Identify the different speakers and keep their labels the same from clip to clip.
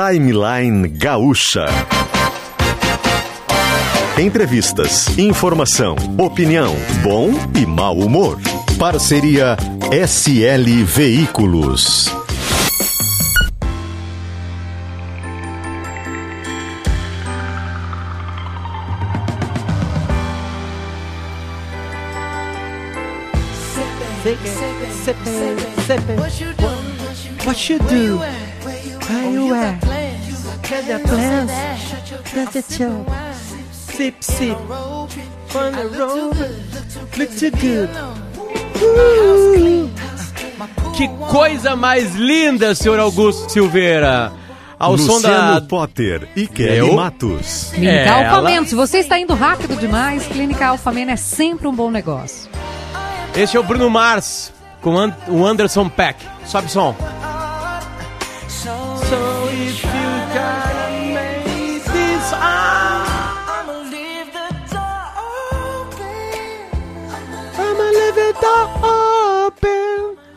Speaker 1: Timeline Gaúcha. Entrevistas, informação, opinião, bom e mau humor. Parceria SL Veículos.
Speaker 2: What you do? Where you at? Get the plans? Chill. Sip, sip. On the road. Look too good.
Speaker 3: Que coisa mais linda, senhor Augusto Silveira. Ao som
Speaker 1: Luciano
Speaker 3: da.
Speaker 1: Potter e Kelly? Matos.
Speaker 4: Clínica
Speaker 3: Ela-
Speaker 4: Alfameno. Se você está indo rápido demais, Clínica Alfameno é sempre um bom negócio.
Speaker 3: Este é o Bruno Mars com o Anderson Peck. Sobe o som.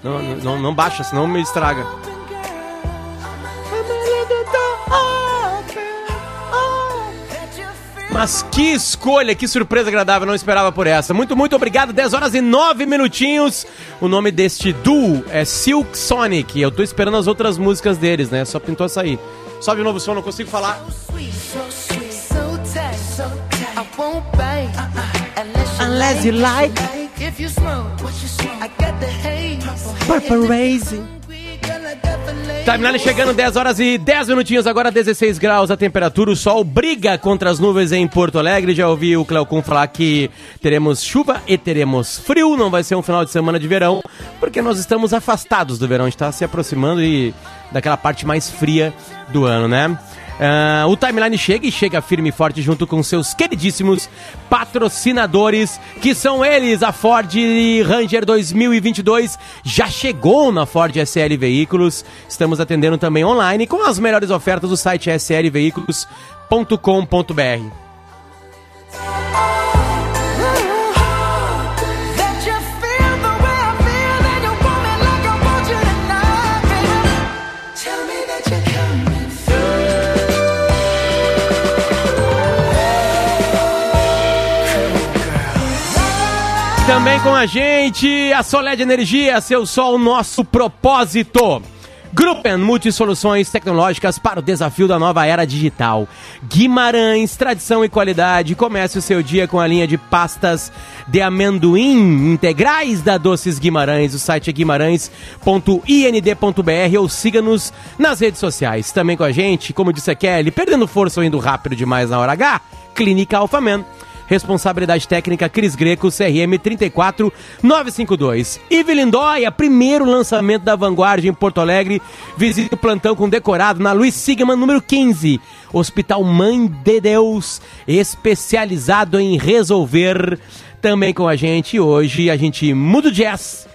Speaker 3: Não, não, não baixa, senão me estraga. Mas que escolha, que surpresa agradável, não esperava por essa. Muito, muito obrigado. 10 horas e 9 minutinhos. O nome deste duo é Silk Sonic. Eu tô esperando as outras músicas deles, né? Só pintou a sair. Sobe o novo som, não consigo falar.
Speaker 2: Unless you like Purple Raising.
Speaker 3: Timeline chegando 10 horas e 10 minutinhos, agora 16 graus a temperatura. O sol briga contra as nuvens em Porto Alegre. Já ouvi o Cleocum falar que teremos chuva e teremos frio. Não vai ser um final de semana de verão, porque nós estamos afastados do verão. Está se aproximando e daquela parte mais fria do ano, né? Ah, o Timeline chega e chega firme e forte junto com seus queridíssimos patrocinadores, que são eles, a Ford Ranger 2022 já chegou na Ford SL Veículos. Estamos atendendo também online com as melhores ofertas do site slveículos.com.br. Também com a gente, a Soled Energia, seu sol, nosso propósito. Gruppen Multisoluções Tecnológicas para o desafio da nova era digital. Guimarães, tradição e qualidade. Comece o seu dia com a linha de pastas de amendoim integrais da Doces Guimarães. O site é guimarães.ind.br ou siga-nos nas redes sociais. Também com a gente, como disse a Kelly, perdendo força ou indo rápido demais na hora H, Clínica Alfaman. Responsabilidade técnica Cris Greco, CRM 34952. Ive Lindóia, primeiro lançamento da Vanguardia em Porto Alegre. Visite o plantão com decorado na Luiz Sigma, número 15. Hospital Mãe de Deus, especializado em resolver. Também com a gente hoje, a gente muda o jazz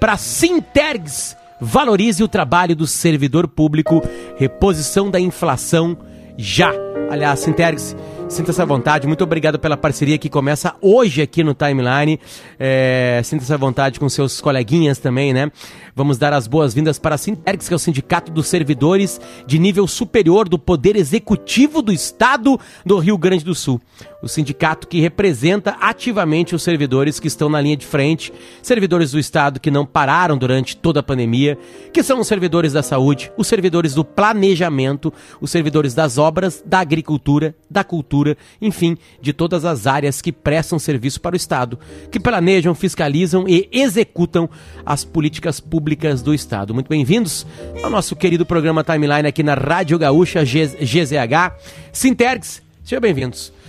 Speaker 3: para Sintergs. Valorize o trabalho do servidor público. Reposição da inflação já. Aliás, Sintergs, sinta essa vontade. Muito obrigado pela parceria que começa hoje aqui no Timeline. É, sinta essa vontade com seus coleguinhas também, né? Vamos dar as boas-vindas para a Sintergs, que é o Sindicato dos Servidores de nível superior do Poder Executivo do Estado do Rio Grande do Sul. O sindicato que representa ativamente os servidores que estão na linha de frente, servidores do Estado que não pararam durante toda a pandemia, que são os servidores da saúde, os servidores do planejamento, os servidores das obras, da agricultura, da cultura, enfim, de todas as áreas que prestam serviço para o Estado, que planejam, fiscalizam e executam as políticas públicas do Estado. Muito bem-vindos ao nosso querido programa Timeline aqui na Rádio Gaúcha GZH. Sintergs, sejam bem-vindos.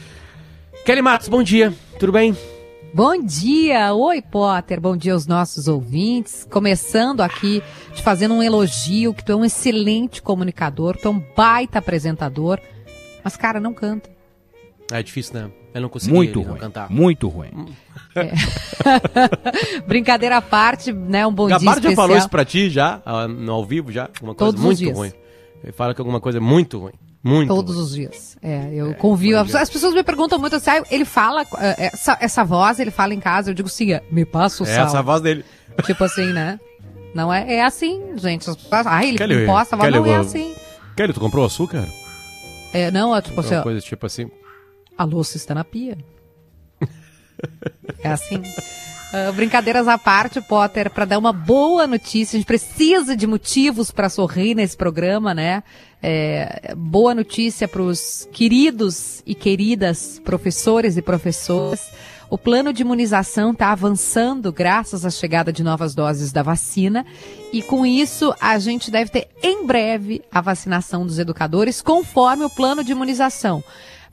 Speaker 3: Kelly Matos, bom dia, tudo bem?
Speaker 4: Bom dia, oi Potter, bom dia aos nossos ouvintes. Começando aqui, te fazendo um elogio, que tu é um excelente comunicador, tu é um baita apresentador, mas cara, não canta.
Speaker 3: É difícil, né? Eu não consegui
Speaker 5: Muito
Speaker 3: não
Speaker 5: ruim.
Speaker 3: cantar.
Speaker 5: Muito ruim.
Speaker 4: Brincadeira à parte, né, um bom dia
Speaker 3: Gabardo já
Speaker 4: especial.
Speaker 3: falou isso pra ti, já, ah, no ao vivo, já? Uma coisa
Speaker 4: Todos os
Speaker 3: muito
Speaker 4: dias.
Speaker 3: ruim. Ele fala que alguma coisa é muito ruim. Muito
Speaker 4: Todos os dias. É, eu convivo. As, as pessoas me perguntam muito assim, ah, ele fala, eh, essa, essa voz, ele fala em casa, eu digo sim, é, me passa o
Speaker 3: É
Speaker 4: sal.
Speaker 3: essa a voz dele.
Speaker 4: Tipo assim, né? Não é, é assim, gente. Ah, ele
Speaker 3: Kelly,
Speaker 4: imposta a voz,
Speaker 3: Kelly,
Speaker 4: não é assim.
Speaker 3: Kelly, tu comprou açúcar?
Speaker 4: É, não, é tipo assim,
Speaker 3: Uma coisa tipo assim.
Speaker 4: a louça está na pia. é assim. Ah, brincadeiras à parte, Potter, para dar uma boa notícia. A gente precisa de motivos para sorrir nesse programa, né? É, boa notícia para os queridos e queridas professores e professoras. O plano de imunização está avançando graças à chegada de novas doses da vacina. E com isso, a gente deve ter em breve a vacinação dos educadores conforme o plano de imunização.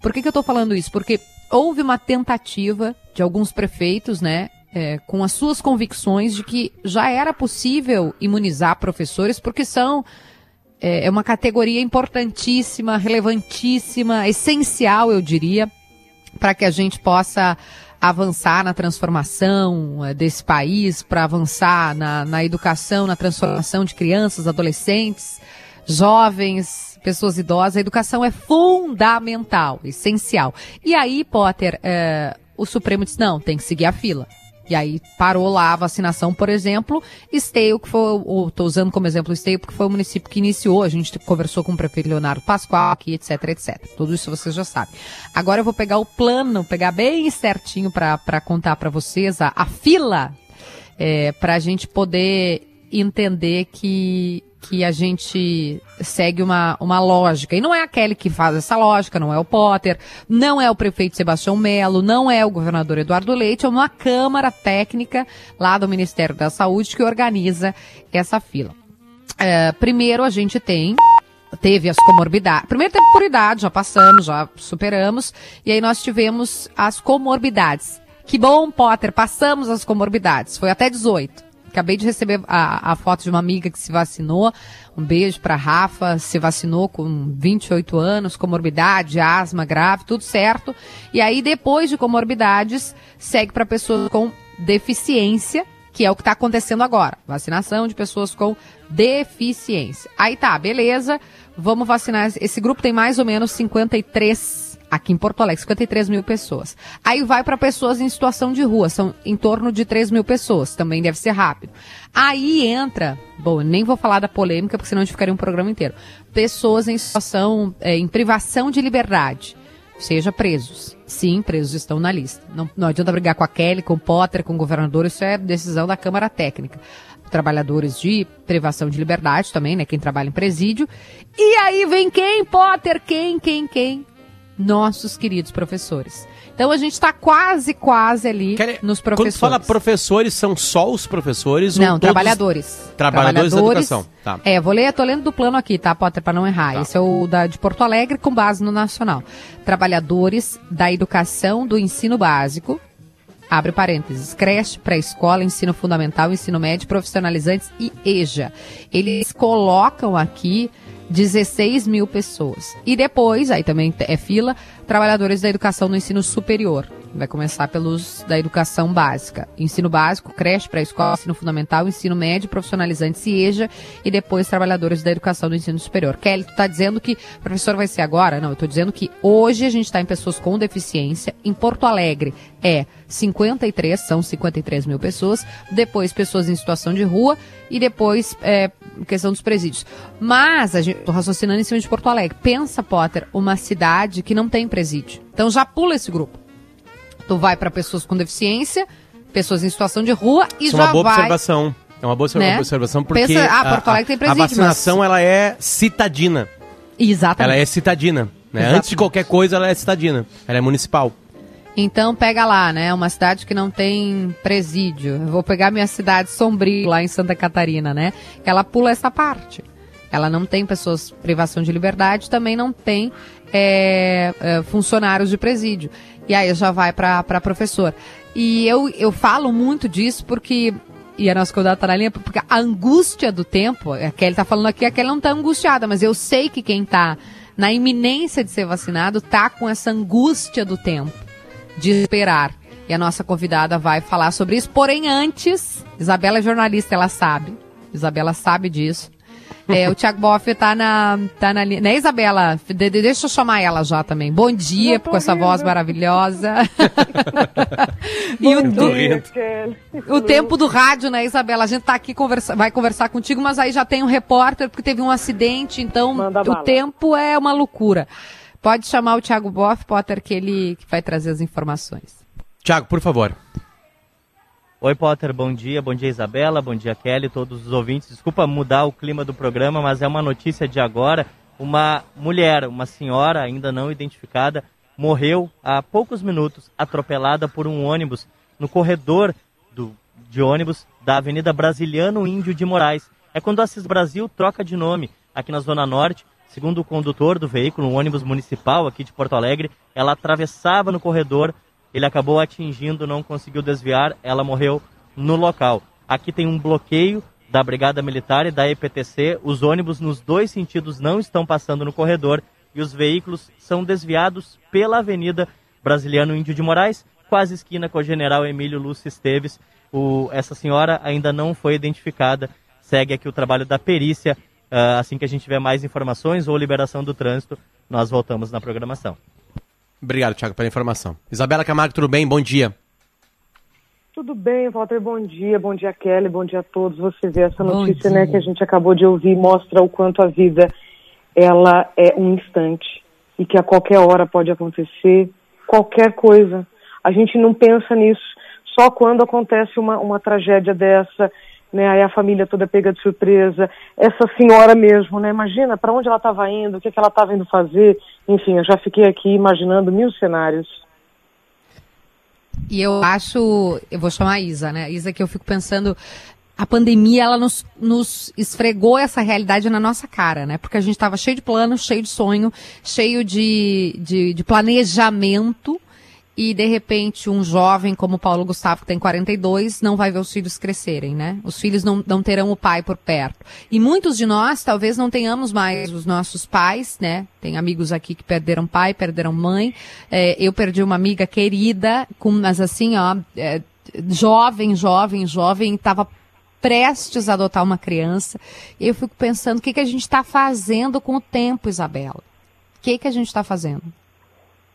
Speaker 4: Por que, que eu estou falando isso? Porque houve uma tentativa de alguns prefeitos, né, é, com as suas convicções de que já era possível imunizar professores, porque são é, é uma categoria importantíssima, relevantíssima, essencial, eu diria, para que a gente possa avançar na transformação eh, desse país, para avançar na, na educação, na transformação de crianças, adolescentes, jovens, pessoas idosas. A educação é fundamental, essencial. E aí, Potter, eh, o Supremo disse, não, tem que seguir a fila. E aí parou lá a vacinação, por exemplo, Esteio, que foi, estou usando como exemplo Esteio, porque foi o município que iniciou, a gente conversou com o prefeito Leonardo Pascoal aqui, etc, etc. Tudo isso vocês já sabem. Agora eu vou pegar o plano, pegar bem certinho para contar para vocês a, a fila, é, para a gente poder entender que que a gente segue uma, uma lógica. E não é a Kelly que faz essa lógica, não é o Potter, não é o prefeito Sebastião Melo, não é o governador Eduardo Leite, é uma Câmara Técnica lá do Ministério da Saúde que organiza essa fila. É, primeiro a gente tem teve as comorbidades. Primeiro teve por idade, já passamos, já superamos. E aí nós tivemos as comorbidades. Que bom, Potter, passamos as comorbidades. Foi até 18. Acabei de receber a, a foto de uma amiga que se vacinou. Um beijo para Rafa, se vacinou com 28 anos, comorbidade, asma grave, tudo certo. E aí, depois de comorbidades, segue para pessoas com deficiência, que é o que está acontecendo agora. Vacinação de pessoas com deficiência. Aí tá, beleza. Vamos vacinar. Esse grupo tem mais ou menos 53 aqui em Porto Alegre, 53 mil pessoas. Aí vai para pessoas em situação de rua, são em torno de 3 mil pessoas, também deve ser rápido. Aí entra, bom, nem vou falar da polêmica, porque senão a gente ficaria um programa inteiro. Pessoas em situação, é, em privação de liberdade, seja presos. Sim, presos estão na lista. Não, não adianta brigar com a Kelly, com o Potter, com o governador, isso é decisão da Câmara Técnica trabalhadores de privação de liberdade também, né? Quem trabalha em presídio. E aí vem quem, Potter? Quem, quem, quem? Nossos queridos professores. Então a gente está quase, quase ali
Speaker 3: Kelly,
Speaker 4: nos
Speaker 3: Quando
Speaker 4: professores.
Speaker 3: tu fala professores, são só os professores?
Speaker 4: Não,
Speaker 3: todos-
Speaker 4: trabalhadores.
Speaker 3: Trabalhadores da educação, tá.
Speaker 4: É, vou ler, tô lendo do plano aqui, tá, Potter, para não errar.
Speaker 3: Tá.
Speaker 4: Esse é o da, de Porto Alegre com base no nacional. Trabalhadores da educação do ensino básico, abre parênteses, creche, pré-escola, ensino fundamental, ensino médio, profissionalizantes e EJA. Eles colocam aqui 16 mil pessoas. E depois, aí também é fila, trabalhadores da educação no ensino superior. Vai começar pelos da educação básica. Ensino básico, creche, pré-escola, ensino fundamental, ensino médio, profissionalizante, CIEJA e depois trabalhadores da educação do ensino superior. Kelly, tu tá dizendo que o professor vai ser agora? Não, eu tô dizendo que hoje a gente está em pessoas com deficiência. Em Porto Alegre é 53, são 53 mil pessoas. Depois pessoas em situação de rua e depois é, questão dos presídios. Mas, a gente, tô raciocinando em cima de Porto Alegre. Pensa, Potter, uma cidade que não tem presídio. Então já pula esse grupo. Tu vai para pessoas com deficiência, pessoas em situação de rua e
Speaker 3: Isso é
Speaker 4: já
Speaker 3: uma boa
Speaker 4: vai.
Speaker 3: observação. É uma boa
Speaker 4: Né?
Speaker 3: observação porque
Speaker 4: Pensa, ah,
Speaker 3: a-
Speaker 4: Porto Alegre tem presídio,
Speaker 3: a vacinação ela é citadina.
Speaker 4: Exatamente.
Speaker 3: Ela é citadina. Né? Antes de qualquer coisa, ela é citadina. Ela é municipal.
Speaker 4: Então pega lá, né? Uma cidade que não tem presídio. Eu vou pegar minha cidade Sombrio, lá em Santa Catarina, né? Ela pula essa parte. Ela não tem pessoas privação de liberdade, também não tem é, é, funcionários de presídio. E aí já vai para professor. E eu, eu falo muito disso porque e a nossa convidada tá na linha, porque a angústia do tempo, a Kelly tá falando aqui, a Kelly não tá angustiada, mas eu sei que quem tá na iminência de ser vacinado tá com essa angústia do tempo, de esperar. E a nossa convidada vai falar sobre isso. Porém, antes, Isabela é jornalista, ela sabe. Isabela sabe disso. É, o Thiago Boff tá na, tá na linha. Né, Isabela? De- de- deixa eu chamar ela já também. Bom dia, com essa
Speaker 5: rindo.
Speaker 4: voz maravilhosa. e o,
Speaker 5: dia,
Speaker 4: o tempo do rádio, né, Isabela? A gente tá aqui, conversa, vai conversar contigo, mas aí já tem um repórter, porque teve um acidente, então
Speaker 5: Manda
Speaker 4: o
Speaker 5: bala.
Speaker 4: tempo é uma loucura. Pode chamar o Thiago Boff, Potter, que ele que vai trazer as informações.
Speaker 3: Tiago, por favor.
Speaker 6: Oi, Potter, bom dia. Bom dia, Isabela. Bom dia, Kelly, todos os ouvintes. Desculpa mudar o clima do programa, mas é uma notícia de agora. Uma mulher, uma senhora ainda não identificada, morreu há poucos minutos atropelada por um ônibus no corredor do, de ônibus da Avenida Brasiliano Índio de Moraes. É quando a Assis Brasil troca de nome aqui na Zona Norte. Segundo o condutor do veículo, um ônibus municipal aqui de Porto Alegre, ela atravessava no corredor ele acabou atingindo, não conseguiu desviar, ela morreu no local. Aqui tem um bloqueio da Brigada Militar e da EPTC. Os ônibus nos dois sentidos não estão passando no corredor e os veículos são desviados pela Avenida Brasiliano Índio de Moraes, quase esquina com o General Emílio Lúcio Esteves. O, essa senhora ainda não foi identificada. Segue aqui o trabalho da perícia. Ah, assim que a gente tiver mais informações ou liberação do trânsito, nós voltamos na programação.
Speaker 3: Obrigado, Tiago, pela informação. Isabela Camargo, tudo bem? Bom dia.
Speaker 5: Tudo bem, Walter, bom dia, bom dia, Kelly, bom dia a todos. Você vê essa
Speaker 4: Bom
Speaker 5: notícia,
Speaker 4: dia.
Speaker 5: né, que a gente acabou de ouvir, mostra o quanto a vida, ela é um instante e que a qualquer hora pode acontecer qualquer coisa. A gente não pensa nisso só quando acontece uma, uma tragédia dessa, né, aí a família toda pega de surpresa. Essa senhora mesmo, né, imagina para onde ela estava indo, o que, que ela estava indo fazer. Enfim, eu já fiquei aqui imaginando mil cenários.
Speaker 4: E eu acho, eu vou chamar a Isa, né? Isa que eu fico pensando, a pandemia ela nos, nos esfregou essa realidade na nossa cara, né? Porque a gente estava cheio de plano, cheio de sonho, cheio de, de, de planejamento e de repente um jovem como Paulo Gustavo, que tem 42, não vai ver os filhos crescerem, né? Os filhos não, não terão o pai por perto. E muitos de nós talvez não tenhamos mais os nossos pais, né? Tem amigos aqui que perderam pai, perderam mãe. É, eu perdi uma amiga querida, com, mas assim, ó, é, jovem, jovem, jovem, estava prestes a adotar uma criança. Eu fico pensando, o que, que a gente está fazendo com o tempo, Isabela? O que, que a gente está fazendo?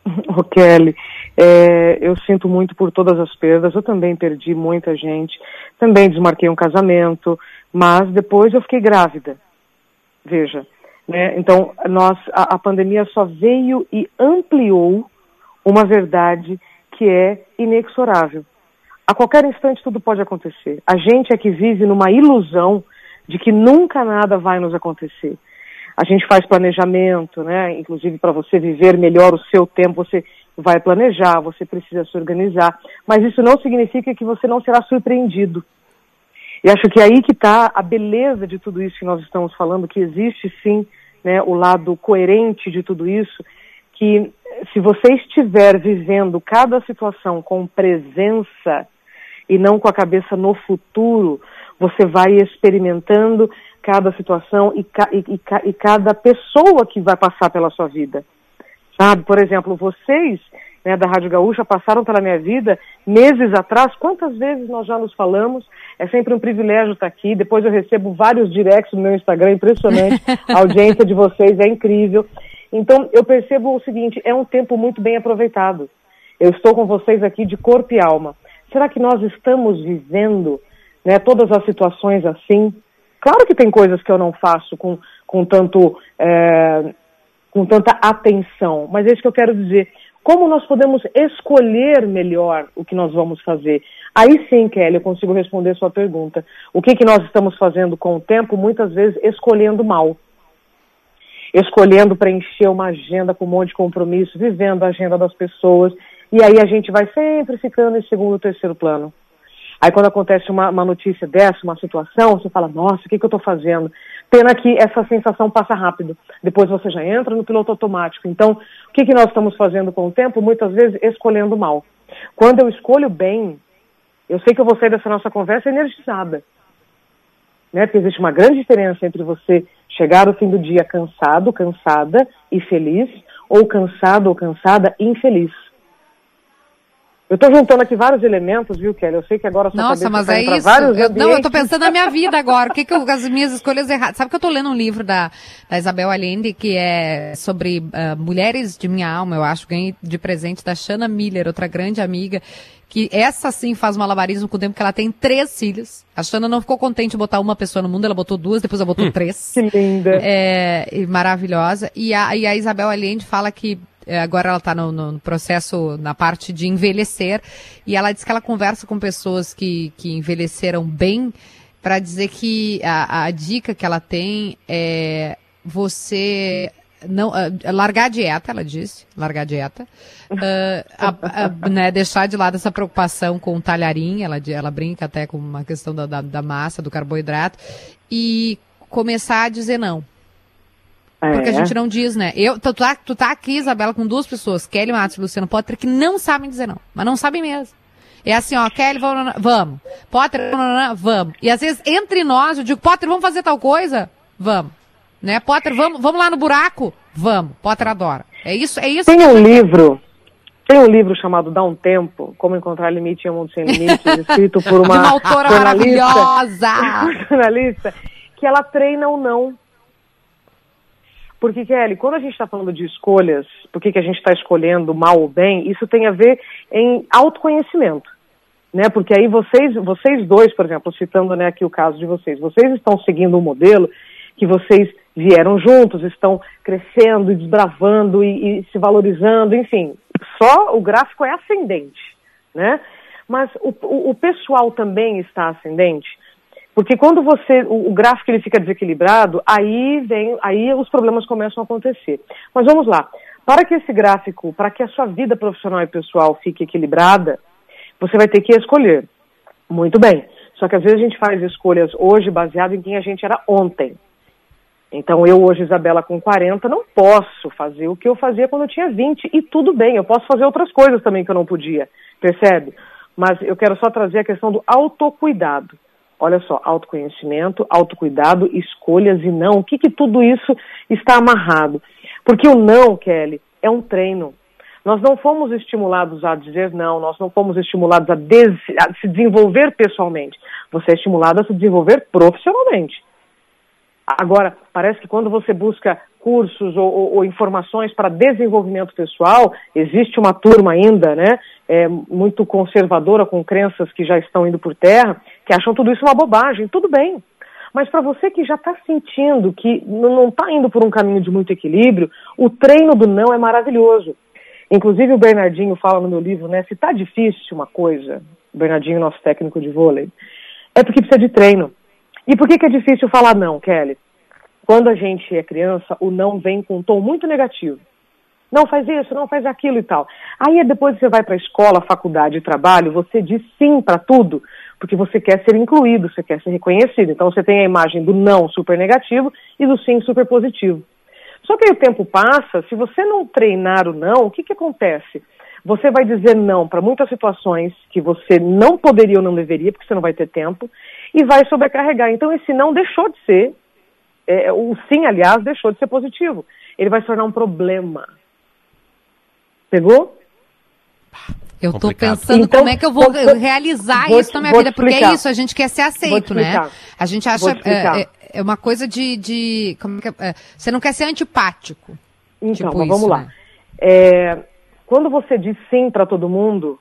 Speaker 5: Ô Kelly, é, eu sinto muito por todas as perdas. Eu também perdi muita gente. Também desmarquei um casamento, mas depois eu fiquei grávida. Veja, né? Então nós a, a pandemia só veio e ampliou uma verdade que é inexorável. A qualquer instante tudo pode acontecer. A gente é que vive numa ilusão de que nunca nada vai nos acontecer. A gente faz planejamento, né? Inclusive para você viver melhor o seu tempo, você vai planejar, você precisa se organizar, mas isso não significa que você não será surpreendido. E acho que é aí que está a beleza de tudo isso que nós estamos falando, que existe sim né, o lado coerente de tudo isso, que se você estiver vivendo cada situação com presença e não com a cabeça no futuro, você vai experimentando cada situação e, ca e, e, e cada pessoa que vai passar pela sua vida. Sabe, por exemplo, vocês né, da Rádio Gaúcha passaram pela minha vida meses atrás. Quantas vezes nós já nos falamos? É sempre um privilégio estar aqui. Depois eu recebo vários directs no meu Instagram, impressionante. A audiência de vocês é incrível. Então eu percebo o seguinte: é um tempo muito bem aproveitado. Eu estou com vocês aqui de corpo e alma. Será que nós estamos vivendo né, todas as situações assim? Claro que tem coisas que eu não faço com, com tanto. É, com tanta atenção. Mas é isso que eu quero dizer. Como nós podemos escolher melhor o que nós vamos fazer? Aí sim, Kelly, eu consigo responder sua pergunta. O que, que nós estamos fazendo com o tempo? Muitas vezes escolhendo mal. Escolhendo preencher uma agenda com um monte de compromisso, vivendo a agenda das pessoas. E aí a gente vai sempre ficando em segundo, terceiro plano. Aí quando acontece uma, uma notícia dessa, uma situação, você fala, nossa, o que, que eu estou fazendo? Pena que essa sensação passa rápido. Depois você já entra no piloto automático. Então, o que, que nós estamos fazendo com o tempo? Muitas vezes escolhendo mal. Quando eu escolho bem, eu sei que eu vou sair dessa nossa conversa energizada. Né? Porque existe uma grande diferença entre você chegar ao fim do dia cansado, cansada e feliz, ou cansado ou cansada e infeliz. Eu tô juntando aqui vários elementos, viu, Kelly? Eu sei que agora sua
Speaker 4: Nossa, mas
Speaker 5: tá
Speaker 4: é isso. Eu, não, eu tô
Speaker 5: ambientes.
Speaker 4: pensando na minha vida agora. O que, que eu, as minhas escolhas erradas. Sabe que eu tô lendo um livro da, da Isabel Allende que é sobre ah, mulheres de minha alma, eu acho. Ganhei de presente da Shanna Miller, outra grande amiga. Que essa sim faz malabarismo com o tempo que ela tem três filhos. A Shanna não ficou contente de botar uma pessoa no mundo, ela botou duas, depois ela botou três.
Speaker 5: Que linda.
Speaker 4: É, e maravilhosa. E a, e a Isabel Allende fala que agora ela está no, no processo, na parte de envelhecer, e ela diz que ela conversa com pessoas que, que envelheceram bem para dizer que a, a dica que ela tem é você não ah, largar a dieta, ela disse, largar a dieta, Ah, a- a- né, deixar de lado essa preocupação com o talharim, ela, ela brinca até com uma questão da, da, da massa, do carboidrato, e começar a dizer não. Porque a
Speaker 5: É.
Speaker 4: gente não diz, né? Eu, tu, tá, tu tá aqui, Isabela, com duas pessoas, Kelly Matos e Luciano Potter, que não sabem dizer não. Mas não sabem mesmo. É assim, ó, Kelly, vamos, vamos. Potter, vamos. E às vezes, entre nós, eu digo, Potter, vamos fazer tal coisa? Vamos. Né? Potter, vamos, vamos lá no buraco? Vamos. Potter adora. É isso, é isso.
Speaker 5: Tem um livro, tem um livro chamado Dá um Tempo, Como Encontrar Limite em um Mundo Sem Limites, escrito por uma,
Speaker 4: uma autora maravilhosa.
Speaker 5: jornalista, que ela treina o não. Porque, Kelly, quando a gente está falando de escolhas, por que a gente está escolhendo mal ou bem, isso tem a ver em autoconhecimento. Né? Porque aí vocês, vocês dois, por exemplo, citando né, aqui o caso de vocês, vocês estão seguindo um modelo que vocês vieram juntos, estão crescendo e desbravando e, e se valorizando, enfim, só o gráfico é ascendente, né? Mas o, o, o pessoal também está ascendente, porque quando você o, o gráfico ele fica desequilibrado, aí vem, aí os problemas começam a acontecer. Mas vamos lá, para que esse gráfico, para que a sua vida profissional e pessoal fique equilibrada, você vai ter que escolher. Muito bem. Só que às vezes a gente faz escolhas hoje baseado em quem a gente era ontem. Então, eu hoje, Isabela, com 40, não posso fazer o que eu fazia quando eu tinha 20. E tudo bem, eu posso fazer outras coisas também que eu não podia, percebe? Mas eu quero só trazer a questão do autocuidado. Olha só, autoconhecimento, autocuidado, escolhas e não. O que, que tudo isso está amarrado? Porque o não, Kelly, é um treino. Nós não fomos estimulados a dizer não, nós não fomos estimulados a, des- a se desenvolver pessoalmente. Você é estimulado a se desenvolver profissionalmente. Agora, parece que quando você busca cursos ou, ou- ou informações para desenvolvimento pessoal, existe uma turma ainda, né, é, muito conservadora, com crenças que já estão indo por terra, que acham tudo isso uma bobagem. Tudo bem. Mas para você que já está sentindo que não está indo por um caminho de muito equilíbrio, o treino do não é maravilhoso. Inclusive o Bernardinho fala no meu livro, né, se está difícil uma coisa, Bernardinho, nosso técnico de vôlei, é porque precisa de treino. E por que, que é difícil falar não, Kelly? Quando a gente é criança, o não vem com um tom muito negativo. Não faz isso, não faz aquilo e tal. Aí depois você vai para a escola, faculdade trabalho, você diz sim para tudo, porque você quer ser incluído, você quer ser reconhecido. Então você tem a imagem do não super negativo e do sim super positivo. Só que aí o tempo passa, se você não treinar o não, o que, que acontece? Você vai dizer não para muitas situações que você não poderia ou não deveria, porque você não vai ter tempo, e vai sobrecarregar. Então esse não deixou de ser, é, o sim, aliás, deixou de ser positivo. Ele vai se tornar um problema. Pegou?
Speaker 4: Eu tô
Speaker 3: Complicado.
Speaker 4: pensando
Speaker 5: Então,
Speaker 4: como é que eu vou realizar
Speaker 5: vou
Speaker 4: isso na minha vida,
Speaker 5: te
Speaker 4: porque é
Speaker 5: explicar.
Speaker 4: isso, a gente quer ser aceito, né?
Speaker 5: explicar.
Speaker 4: A gente acha
Speaker 5: explicar.
Speaker 4: é, é- é uma coisa de, de como é que é? É, você não quer ser antipático.
Speaker 5: Então,
Speaker 4: Tipo
Speaker 5: mas
Speaker 4: isso,
Speaker 5: vamos lá.
Speaker 4: né?
Speaker 5: É, quando você diz sim para todo mundo,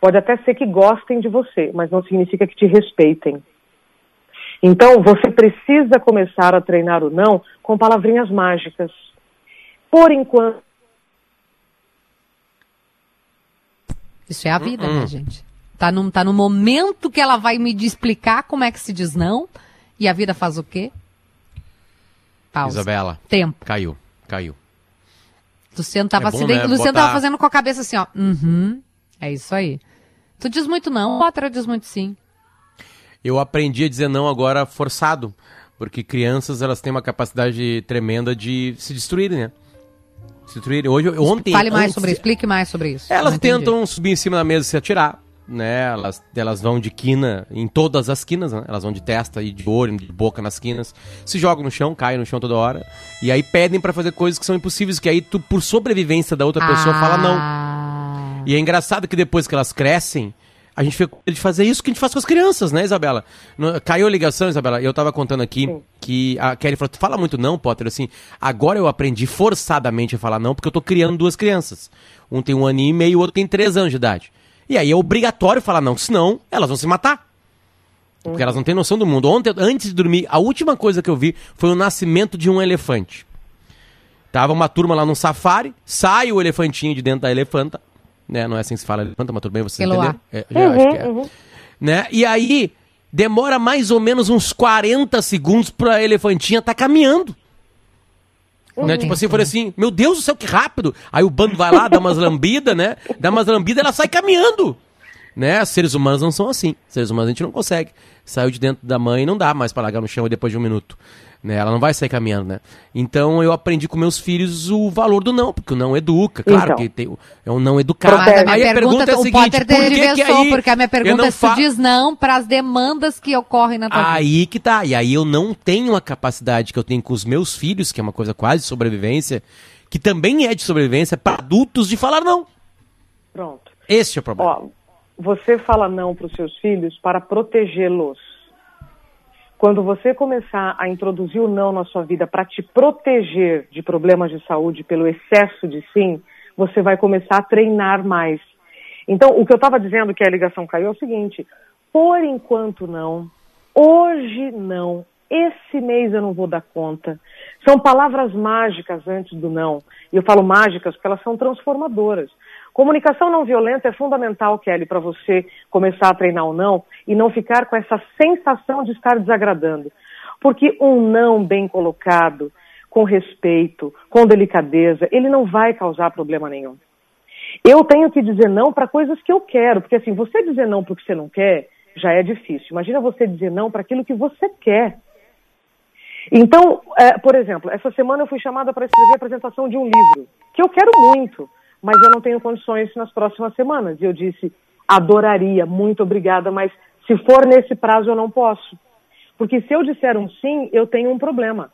Speaker 5: pode até ser que gostem de você, mas não significa que te respeitem. Então, você precisa começar a treinar o não com palavrinhas mágicas. Por enquanto,
Speaker 4: Isso é a vida,
Speaker 3: Hum.
Speaker 4: né, gente? Tá no, tá no momento que ela vai me explicar como é que se diz não, e a vida faz o quê? Pausa.
Speaker 3: Isabela,
Speaker 4: Tempo.
Speaker 3: caiu, caiu.
Speaker 4: Luciano tava
Speaker 3: É bom,
Speaker 4: se
Speaker 3: né,
Speaker 4: Luciano
Speaker 3: botar-
Speaker 4: tava fazendo com a cabeça assim, ó. Uhum. É isso aí. Tu diz muito não, Potter diz muito sim.
Speaker 3: Eu aprendi a dizer não agora forçado, porque crianças elas têm uma capacidade tremenda de se destruírem, né? Se destruírem. Hoje, ontem,
Speaker 4: Fale mais
Speaker 3: antes-
Speaker 4: sobre isso, explique mais sobre isso.
Speaker 3: Elas tentam subir em cima da mesa e se atirar, né? Elas, elas vão de quina em todas as quinas, né? Elas vão de testa e de olho, de boca nas quinas, se jogam no chão, caem no chão toda hora, e aí pedem pra fazer coisas que são impossíveis, que aí tu, por sobrevivência da outra pessoa, fala não.
Speaker 4: Ah,
Speaker 3: E é engraçado que depois que elas crescem, a gente fica de fazer isso que a gente faz com as crianças, né, Isabela? No- caiu a ligação, Isabela, eu tava contando aqui que a Kelly falou, tu fala muito não, Potter, assim, agora eu aprendi forçadamente a falar não, porque eu tô criando duas crianças. Um tem um aninho e meio, o outro tem três anos de idade. E aí é obrigatório falar não, senão elas vão se matar. Porque elas não têm noção do mundo. Ontem, antes de dormir, a última coisa que eu vi foi o nascimento de um elefante. Tava uma turma lá num safari, sai o elefantinho de dentro da elefanta, né? Não é assim que se fala elefanta, mas tudo bem, vocês
Speaker 4: Eloá.
Speaker 3: entenderam? É, já acho que é. Né? E aí, demora mais ou menos uns 40 segundos pra elefantinha tá caminhando. Né? Tipo assim, eu falei assim, meu Deus do céu, que rápido! Aí o bando vai lá, dá umas lambidas, né? Dá umas lambidas, ela sai caminhando. Né? Seres humanos não são assim. Seres humanos a gente não consegue. Saiu de dentro da mãe não dá mais pra largar no chão depois de um minuto. Né? Ela não vai sair caminhando, né? Então eu aprendi com meus filhos o valor do não, porque o não educa. Claro
Speaker 5: Então.
Speaker 3: que tem, o- é um não educado.
Speaker 4: Mas a minha
Speaker 3: aí a
Speaker 4: pergunta,
Speaker 3: pergunta é a
Speaker 4: o
Speaker 3: seguinte,
Speaker 4: Potter
Speaker 3: por que que aí
Speaker 4: porque a minha pergunta é se
Speaker 3: fa-
Speaker 4: diz não para as demandas que ocorrem na tua vida.
Speaker 3: Aí que tá. E aí eu não tenho a capacidade que eu tenho com os meus filhos, que é uma coisa quase de sobrevivência, que também é de sobrevivência para adultos de falar não.
Speaker 5: Pronto.
Speaker 3: Esse é o problema.
Speaker 5: Ó, você fala não para os seus filhos para protegê-los. Quando você começar a introduzir o não na sua vida para te proteger de problemas de saúde pelo excesso de sim, você vai começar a treinar mais. Então, o que eu estava dizendo que a ligação caiu é o seguinte: por enquanto não, hoje não, esse mês eu não vou dar conta. São palavras mágicas antes do não. E eu falo mágicas porque elas são transformadoras. Comunicação não violenta é fundamental, Kelly, para você começar a treinar o não e não ficar com essa sensação de estar desagradando. Porque um não bem colocado, com respeito, com delicadeza, ele não vai causar problema nenhum. Eu tenho que dizer não para coisas que eu quero, porque assim, você dizer não para o que você não quer já é difícil. Imagina você dizer não para aquilo que você quer. Então, é, por exemplo, essa semana eu fui chamada para escrever a apresentação de um livro, que eu quero muito, mas eu não tenho condições nas próximas semanas. E eu disse, adoraria, muito obrigada, mas se for nesse prazo eu não posso. Porque se eu disser um sim, eu tenho um problema.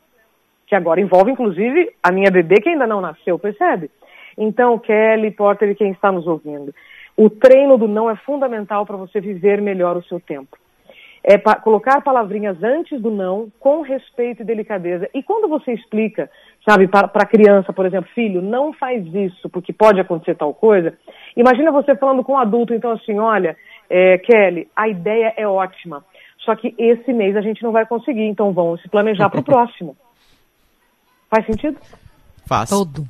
Speaker 5: Que agora envolve, inclusive, a minha bebê que ainda não nasceu, percebe? Então, Kelly, Porter e quem está nos ouvindo, o treino do não é fundamental para você viver melhor o seu tempo é colocar palavrinhas antes do não, com respeito e delicadeza. E quando você explica, sabe, para a criança, por exemplo, filho, não faz isso porque pode acontecer tal coisa. Imagina você falando com um adulto, então assim, olha, é, Kelly, a ideia é ótima, só que esse mês a gente não vai conseguir, então vamos se planejar para o próximo. Faz sentido?
Speaker 3: Faz.
Speaker 4: Todo.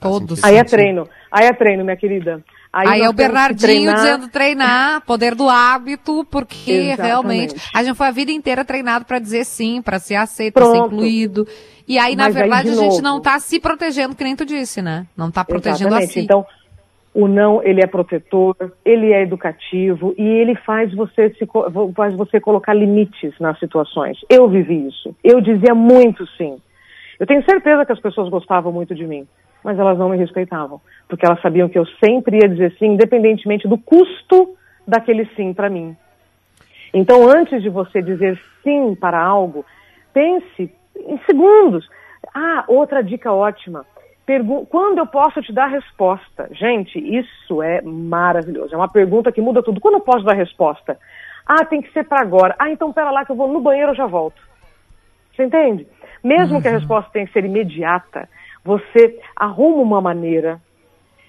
Speaker 4: Todo.
Speaker 5: Aí é treino. Aí é treino, minha querida.
Speaker 4: Aí,
Speaker 5: nós
Speaker 4: é o Bernardinho
Speaker 5: treinar-
Speaker 4: dizendo treinar, poder do hábito, porque
Speaker 5: Exatamente.
Speaker 4: realmente a gente foi a vida inteira treinado para dizer sim, para ser aceito, para ser incluído. E aí, na
Speaker 5: Mas aí,
Speaker 4: verdade,
Speaker 5: de
Speaker 4: a gente
Speaker 5: novo-
Speaker 4: não tá se protegendo, que nem tu disse, né? Não tá protegendo a
Speaker 5: Exatamente.
Speaker 4: si.
Speaker 5: Então, o não, ele é protetor, ele é educativo e ele faz você, se, faz você colocar limites nas situações. Eu vivi isso. Eu dizia muito sim. Eu tenho certeza que as pessoas gostavam muito de mim, mas elas não me respeitavam, porque elas sabiam que eu sempre ia dizer sim, independentemente do custo daquele sim para mim. Então, antes de você dizer sim para algo, pense em segundos. Ah, outra dica ótima. Pergu quando eu posso te dar resposta? Gente, isso é maravilhoso. É uma pergunta que muda tudo. Quando eu posso dar resposta? Ah, tem que ser para agora. Ah, então pera lá que eu vou no banheiro, eu já volto. Você entende? Mesmo que a resposta tenha que ser imediata, você arruma uma maneira,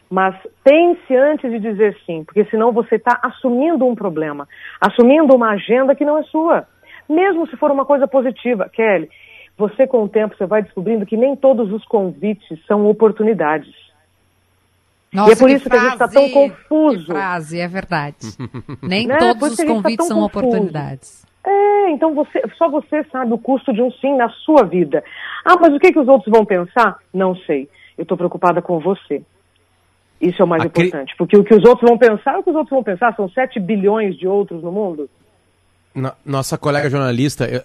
Speaker 5: mas pense antes de dizer sim, porque senão você está assumindo um problema, assumindo uma agenda que não é sua. Mesmo se for uma coisa positiva, Kelly, você com o tempo você vai descobrindo que nem todos os convites são oportunidades.
Speaker 4: Nossa,
Speaker 5: e é por isso que a gente tá tão
Speaker 4: frase,
Speaker 5: confuso.
Speaker 4: Que frase, é verdade. Nem
Speaker 5: Né?
Speaker 4: Todos os
Speaker 5: que tá
Speaker 4: convites
Speaker 5: tão
Speaker 4: são
Speaker 5: confuso.
Speaker 4: oportunidades.
Speaker 5: É, então você, só você sabe o custo de um sim na sua vida. Ah, mas o que, que os outros vão pensar? Não sei. Eu estou preocupada com você. Isso é o mais
Speaker 3: A cri-
Speaker 5: importante. Porque o que os outros vão pensar, o que os outros vão pensar, são 7 bilhões de outros no mundo.
Speaker 3: No- nossa colega jornalista, eu-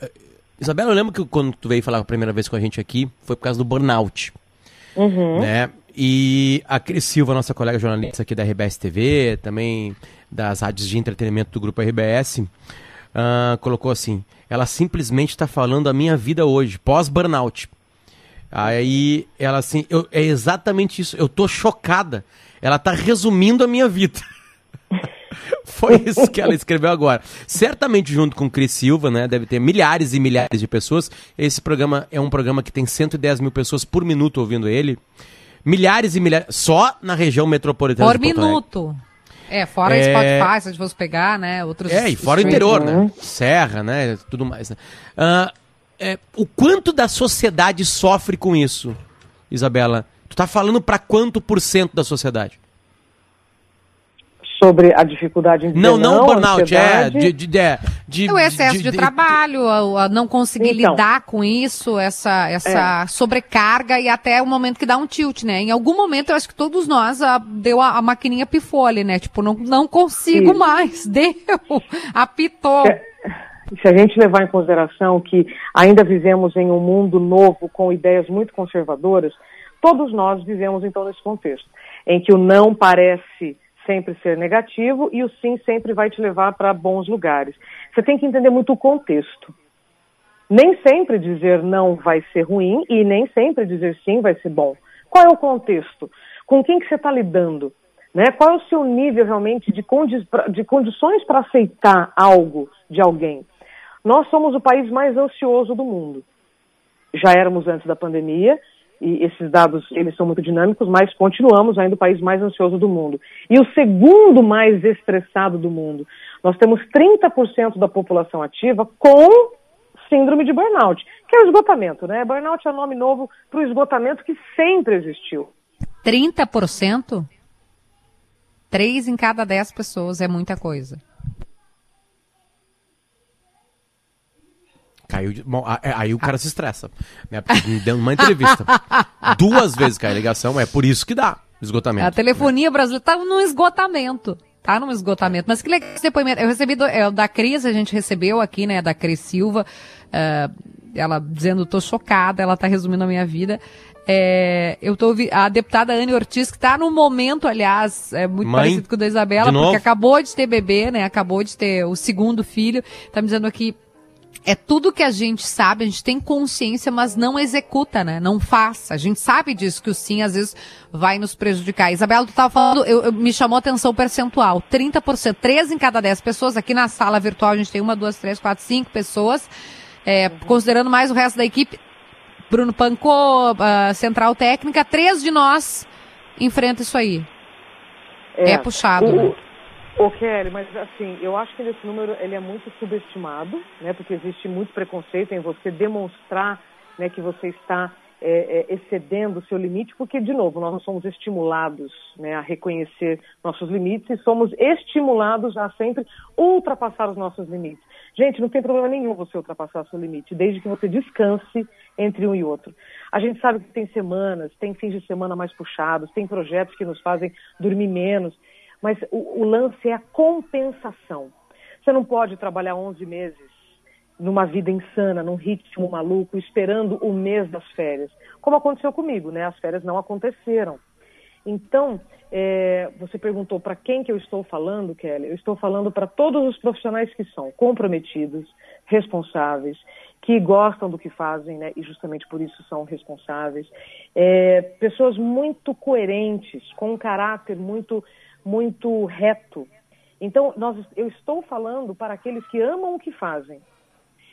Speaker 3: Isabela, eu lembro que quando tu veio falar a primeira vez com a gente aqui, foi por causa do burnout. Né? E a Cris Silva, nossa colega jornalista aqui da RBS TV, também das rádios de entretenimento do grupo RBS, ah, colocou assim: ela simplesmente está falando a minha vida hoje, pós-burnout. Aí ela assim, eu- é exatamente isso. Eu tô chocada. Ela tá resumindo a minha vida. Foi isso que ela escreveu agora. Certamente junto com o Cris Silva, né? Deve ter milhares e milhares de pessoas. Esse programa é um programa que tem 110 mil pessoas por minuto ouvindo ele. Milhares e milhares. Só na região metropolitana
Speaker 4: Por minuto. É, fora
Speaker 3: É.
Speaker 4: Spotify, se a gente fosse pegar, né? Outros
Speaker 3: É, e fora o interior, né? Serra, né? Tudo mais. Né? Ah, é, o quanto da sociedade sofre com isso, Isabela? Tu tá falando pra quanto por cento da sociedade?
Speaker 5: Sobre a dificuldade em dizer
Speaker 3: Não, não,
Speaker 5: a
Speaker 3: burnout, é. De, de, de, de-
Speaker 4: É o excesso de,
Speaker 3: de-
Speaker 4: trabalho, a, a não conseguir
Speaker 5: Então.
Speaker 4: lidar com isso, essa, essa sobrecarga e até o momento que dá um tilt, né? Em algum momento eu acho que todos nós a, deu a, a maquininha pifou ali, né? Tipo, não, não consigo
Speaker 5: Isso.
Speaker 4: mais, deu, apitou.
Speaker 5: É. Se a gente levar em consideração que ainda vivemos em um mundo novo com ideias muito conservadoras, todos nós vivemos então nesse contexto, em que o não parece sempre ser negativo e o sim sempre vai te levar para bons lugares. Você tem que entender muito o contexto. Nem sempre dizer não vai ser ruim e nem sempre dizer sim vai ser bom. Qual é o contexto? Com quem que você está lidando? Né? Qual é o seu nível realmente de, condi de condições para aceitar algo de alguém? Nós somos o país mais ansioso do mundo. Já éramos antes da pandemia, e esses dados eles são muito dinâmicos, mas continuamos ainda o país mais ansioso do mundo. E o segundo mais estressado do mundo. Nós temos 30% da população ativa com síndrome de burnout, que é o esgotamento, né? Burnout é o nome novo para o esgotamento que sempre existiu.
Speaker 4: 30%? Três em cada dez pessoas é muita coisa.
Speaker 3: Caiu de... Bom, é, aí o cara se estressa. Né? Porque me deu uma entrevista. Duas vezes caiu a ligação, é por isso que dá esgotamento.
Speaker 4: A telefonia brasileira tá num esgotamento. Tá num esgotamento. Mas que legal esse depoimento. Eu recebi do, é, da Cris, a gente recebeu aqui, né? Da Cris Silva. eh, ela dizendo, tô chocada, ela tá resumindo a minha vida. É, eu tô ouvindo a deputada Anne Ortiz, que tá no momento, aliás, é muito
Speaker 3: Mãe,
Speaker 4: parecido com o da Isabela, porque acabou de ter bebê, né? Acabou de ter o segundo filho. Tá me dizendo aqui, é tudo que a gente sabe, a gente tem consciência, mas não executa, né? Não faz. A gente sabe disso, que o sim às vezes vai nos prejudicar. Isabela, tu tava falando, eu, eu- me chamou a atenção o percentual. 30%, 3 em cada 10 pessoas. Aqui na sala virtual a gente tem uma, duas, três, quatro, cinco pessoas. É, Considerando mais o resto da equipe, Bruno Pancô, ah, Central Técnica, três de nós enfrenta isso aí. É, puxado,
Speaker 5: o,
Speaker 4: né?
Speaker 5: O Kelly, mas assim, eu acho que esse número ele é muito subestimado, né? Porque existe muito preconceito em você demonstrar né, que você está é, é, excedendo o seu limite, porque, de novo, nós não somos estimulados né, a reconhecer nossos limites e somos estimulados a sempre ultrapassar os nossos limites. Gente, não tem problema nenhum você ultrapassar seu limite, desde que você descanse entre um e outro. A gente sabe que tem semanas, tem fins de semana mais puxados, tem projetos que nos fazem dormir menos, mas o, o lance é a compensação. Você não pode trabalhar 11 meses numa vida insana, num ritmo maluco, esperando o mês das férias. Como aconteceu comigo, né? As férias não aconteceram. Então, é, você perguntou para quem que eu estou falando, Kelly? Eu estou falando para todos os profissionais que são comprometidos, responsáveis, que gostam do que fazem, né? E justamente por isso são responsáveis. É, pessoas muito coerentes, com um caráter muito, muito reto. Então, nós, eu estou falando para aqueles que amam o que fazem.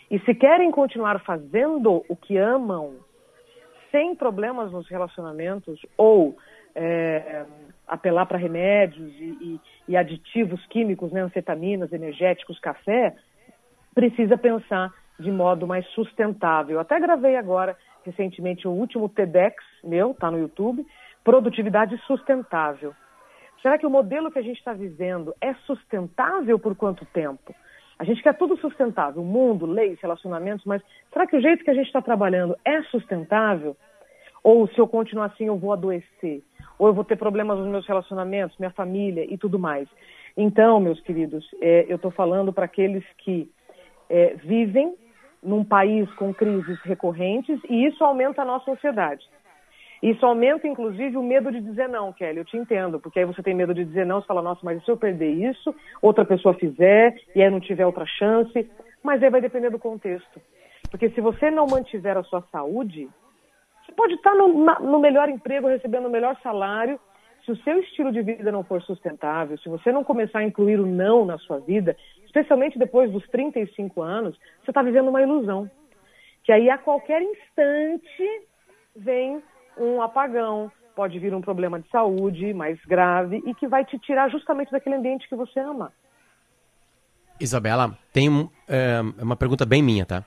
Speaker 5: E se querem continuar fazendo o que amam, sem problemas nos relacionamentos, ou é, apelar para remédios e, e, e, aditivos químicos, né, anfetaminas, energéticos, café, precisa pensar de modo mais sustentável. Até gravei agora, recentemente, o último TEDx meu, tá no YouTube, Produtividade Sustentável. Será que o modelo que a gente está vivendo é sustentável por quanto tempo? A gente quer tudo sustentável, mundo, leis, relacionamentos, mas será que o jeito que a gente está trabalhando é sustentável? Ou se eu continuar assim eu vou adoecer? Ou eu vou ter problemas nos meus relacionamentos, minha família e tudo mais? Então, meus queridos, é, eu estou falando para aqueles que é, vivem num país com crises recorrentes e isso aumenta a nossa ansiedade. Isso aumenta, inclusive, o medo de dizer não, Kelly. Eu te entendo, porque aí você tem medo de dizer não, você fala, nossa, mas se eu perder isso, outra pessoa fizer, e aí não tiver outra chance? Mas aí vai depender do contexto. Porque se você não mantiver a sua saúde, você pode estar no, no melhor emprego, recebendo o melhor salário. Se o seu estilo de vida não for sustentável, se você não começar a incluir o não na sua vida, especialmente depois dos 35 anos, você está vivendo uma ilusão. Que aí a qualquer instante vem um apagão, pode vir um problema de saúde mais grave e que vai te tirar justamente daquele ambiente que você ama.
Speaker 3: Isabela, tem é, uma pergunta bem minha, tá?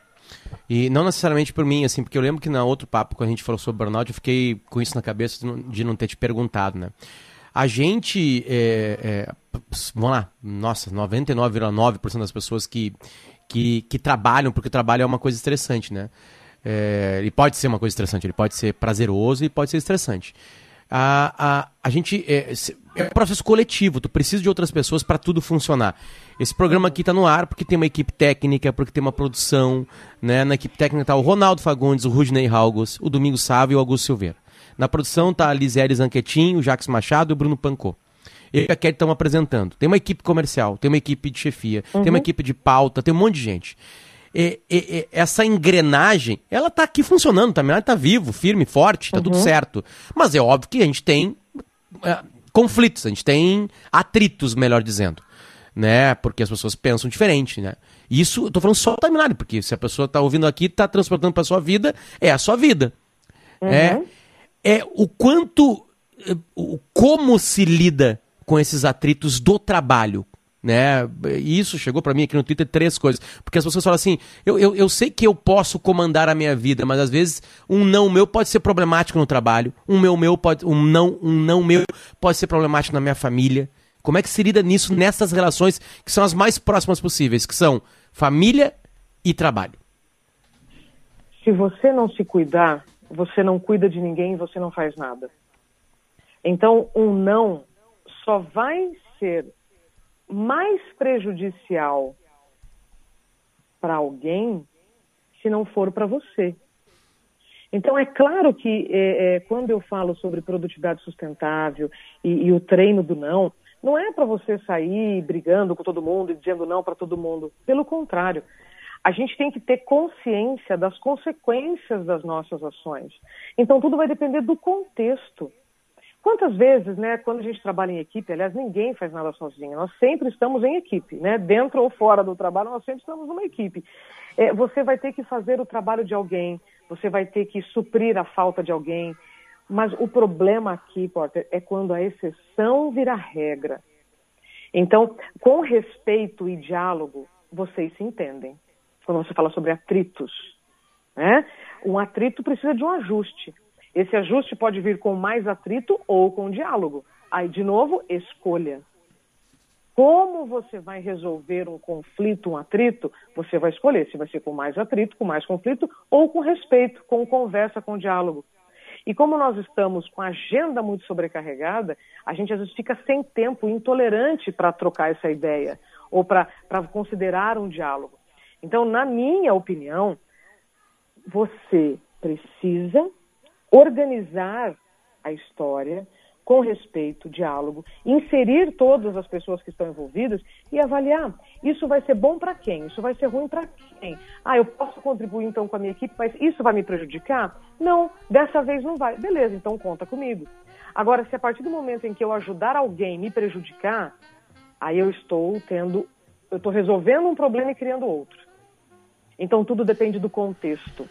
Speaker 3: E não necessariamente por mim, assim, porque eu lembro que na outro papo, quando a gente falou sobre burnout, eu fiquei com isso na cabeça de não, de não ter te perguntado, né? A gente, é, é, vamos lá, nossa, 99,9% das pessoas que, que, que trabalham, porque o trabalho é uma coisa estressante, né? É, ele pode ser uma coisa estressante, ele pode ser prazeroso e pode ser estressante. A, a, a gente. É, é um processo coletivo, tu precisa de outras pessoas para tudo funcionar. Esse programa aqui está no ar porque tem uma equipe técnica, porque tem uma produção. Né? Na equipe técnica está o Ronaldo Fagundes, o Rudney Halgos, o Domingos Sávio e o Augusto Silveira. Na produção está a Lisele Zanquetin, o Jacques Machado e o Bruno Pancô. Eu e a Kelly estão apresentando. Tem uma equipe comercial, tem uma equipe de chefia, uhum. tem uma equipe de pauta, tem um monte de gente é, é, essa engrenagem, ela tá aqui funcionando também, ela tá vivo, firme, forte, tá uhum. tudo certo. Mas é óbvio que a gente tem é, conflitos, a gente tem atritos, melhor dizendo. Né? Porque as pessoas pensam diferente, né? Isso, eu tô falando só o timeline, porque se a pessoa tá ouvindo aqui, tá transportando para sua vida, é a sua vida. Uhum. É, é o quanto, é, o, como se lida com esses atritos do trabalho, né? Isso chegou para mim aqui no Twitter três coisas. Porque as pessoas falam assim: eu, eu, eu sei que eu posso comandar a minha vida, mas às vezes um não meu pode ser problemático no trabalho, um meu meu pode. Um não, um não meu pode ser problemático na minha família. Como é que se lida nisso nessas relações que são as mais próximas possíveis, que são família e trabalho?
Speaker 5: Se você não se cuidar, você não cuida de ninguém e você não faz nada. Então, um não só vai ser mais prejudicial para alguém se não for para você. Então, é claro que é, é, quando eu falo sobre produtividade sustentável e, e o treino do não, não é para você sair brigando com todo mundo e dizendo não para todo mundo. Pelo contrário, a gente tem que ter consciência das consequências das nossas ações. Então, tudo vai depender do contexto. Quantas vezes, né, quando a gente trabalha em equipe, aliás, ninguém faz nada sozinho, nós sempre estamos em equipe, né? Dentro ou fora do trabalho, nós sempre estamos numa equipe. É, você vai ter que fazer o trabalho de alguém, você vai ter que suprir a falta de alguém, mas o problema aqui, Porter, é quando a exceção vira regra. Então, com respeito e diálogo, vocês se entendem. Quando você fala sobre atritos, né? Um atrito precisa de um ajuste. Esse ajuste pode vir com mais atrito ou com diálogo. Aí, de novo, escolha. Como você vai resolver um conflito, um atrito, você vai escolher se vai ser com mais atrito, com mais conflito ou com respeito, com conversa, com diálogo. E como nós estamos com a agenda muito sobrecarregada, a gente às vezes fica sem tempo, intolerante para trocar essa ideia ou para considerar um diálogo. Então, na minha opinião, você precisa organizar a história com respeito, diálogo, inserir todas as pessoas que estão envolvidas e avaliar. Isso vai ser bom para quem? Isso vai ser ruim para quem? Ah, eu posso contribuir então com a minha equipe, mas isso vai me prejudicar? Não, dessa vez não vai. Beleza, então conta comigo. Agora, se a partir do momento em que eu ajudar alguém me prejudicar, aí eu estou tendo, eu estou resolvendo um problema e criando outro. Então tudo depende do contexto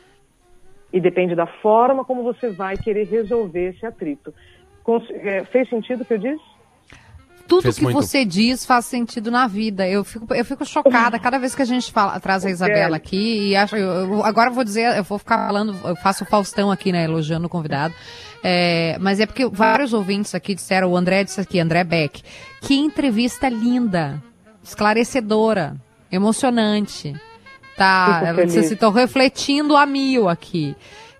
Speaker 5: e depende da forma como você vai querer resolver esse atrito. É, fez sentido o que eu disse?
Speaker 4: Tudo Fez que muito. você diz faz sentido na vida. Eu fico, eu fico chocada cada vez que a gente fala, traz a Isabela aqui e acho, eu, eu, agora eu vou dizer, eu vou ficar falando, eu faço o Faustão aqui, né, elogiando o convidado. É, mas é porque vários ouvintes aqui disseram, o André disse aqui, André Beck, que entrevista linda, esclarecedora, emocionante. Tá, vocês estão refletindo a mil aqui.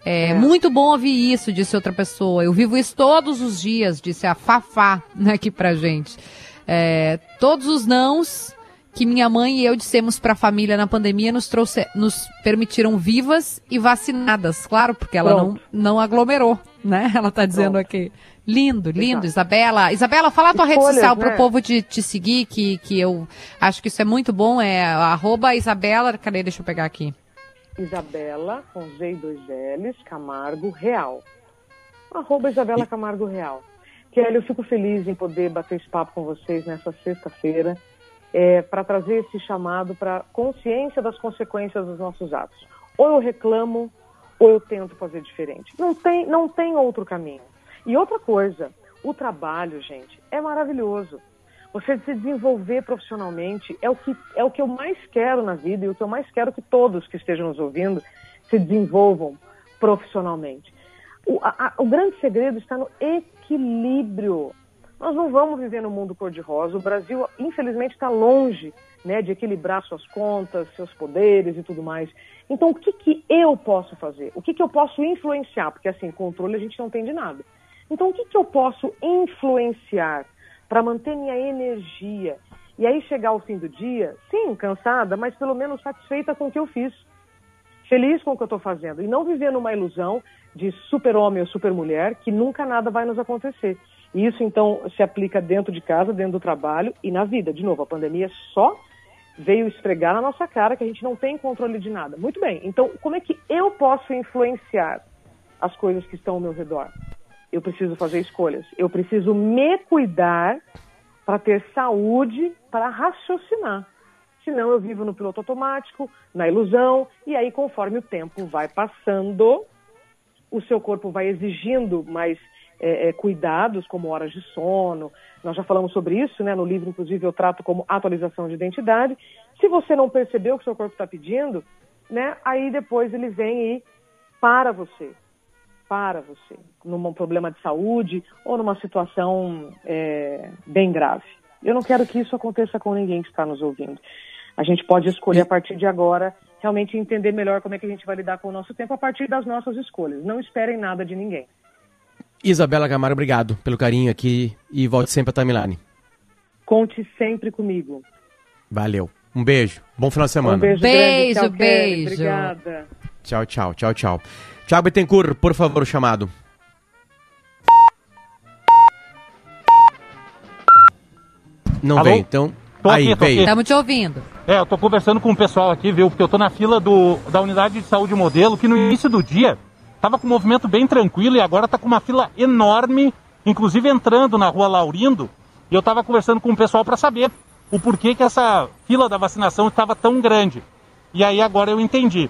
Speaker 4: É, é, muito bom ouvir isso, disse outra pessoa. Eu vivo isso todos os dias, disse a Fafá né, aqui pra gente. É, todos os nãos que minha mãe e eu dissemos para a família na pandemia nos, trouxe, nos permitiram vivas e vacinadas. Claro, porque ela não, não aglomerou, né? Ela está dizendo Pronto. aqui. Lindo, lindo, Exato. Isabela. Isabela, fala a tua Escolhas, rede social né? pro povo te, te seguir, que, que eu acho que isso é muito bom. É arroba Isabela. Cadê? Deixa eu pegar aqui.
Speaker 5: Isabela, com Z e dois L's, Camargo Real. Arroba Isabela Camargo Real. Kelly, eu fico feliz em poder bater esse papo com vocês nessa sexta-feira é, para trazer esse chamado para consciência das consequências dos nossos atos. Ou eu reclamo, ou eu tento fazer diferente. Não tem, não tem outro caminho. E outra coisa, o trabalho, gente, é maravilhoso. Você se desenvolver profissionalmente é o que é o que eu mais quero na vida e o que eu mais quero que todos que estejam nos ouvindo se desenvolvam profissionalmente. O, a, o grande segredo está no equilíbrio. Nós não vamos viver no mundo cor-de-rosa. O Brasil, infelizmente, está longe né, de equilibrar suas contas, seus poderes e tudo mais. Então, o que, que eu posso fazer? O que, que eu posso influenciar? Porque, assim, controle a gente não tem de nada. Então, o que, que eu posso influenciar para manter minha energia? E aí chegar ao fim do dia, sim, cansada, mas pelo menos satisfeita com o que eu fiz. Feliz com o que eu estou fazendo. E não viver numa ilusão de super-homem ou super-mulher, que nunca nada vai nos acontecer. Isso, então, se aplica dentro de casa, dentro do trabalho e na vida. De novo, a pandemia só veio esfregar na nossa cara que a gente não tem controle de nada. Muito bem, então como é que eu posso influenciar as coisas que estão ao meu redor? Eu preciso fazer escolhas. Eu preciso me cuidar para ter saúde para raciocinar. Senão eu vivo no piloto automático, na ilusão, e aí conforme o tempo vai passando, o seu corpo vai exigindo mais é, é, cuidados, como horas de sono. Nós já falamos sobre isso, né? No livro, inclusive, eu trato como atualização de identidade. Se você não percebeu o que seu corpo está pedindo, né? Aí depois ele vem e para você, para você, num problema de saúde ou numa situação é, bem grave. Eu não quero que isso aconteça com ninguém que está nos ouvindo. A gente pode escolher a partir de agora realmente entender melhor como é que a gente vai lidar com o nosso tempo a partir das nossas escolhas. Não esperem nada de ninguém.
Speaker 3: Isabela Camargo, obrigado pelo carinho aqui e volte sempre a timeline.
Speaker 5: Conte sempre comigo.
Speaker 3: Valeu. Um beijo. Bom final de semana.
Speaker 5: Um beijo,
Speaker 4: Beijo.
Speaker 5: Tchau,
Speaker 4: beijo.
Speaker 5: Obrigada.
Speaker 3: Tchau, tchau, tchau, tchau. Tiago Bittencourt, por favor, o chamado. Não
Speaker 7: Alô?
Speaker 3: veio, então.
Speaker 7: Tô
Speaker 3: Aí,
Speaker 7: aqui, aqui.
Speaker 4: Estamos te ouvindo.
Speaker 7: É, eu tô conversando com o pessoal aqui, viu? Porque eu tô na fila do, da unidade de saúde modelo, que no início do dia tava com um movimento bem tranquilo e agora tá com uma fila enorme, inclusive entrando na rua Laurindo. E eu tava conversando com o pessoal para saber o porquê que essa fila da vacinação estava tão grande. E aí agora eu entendi.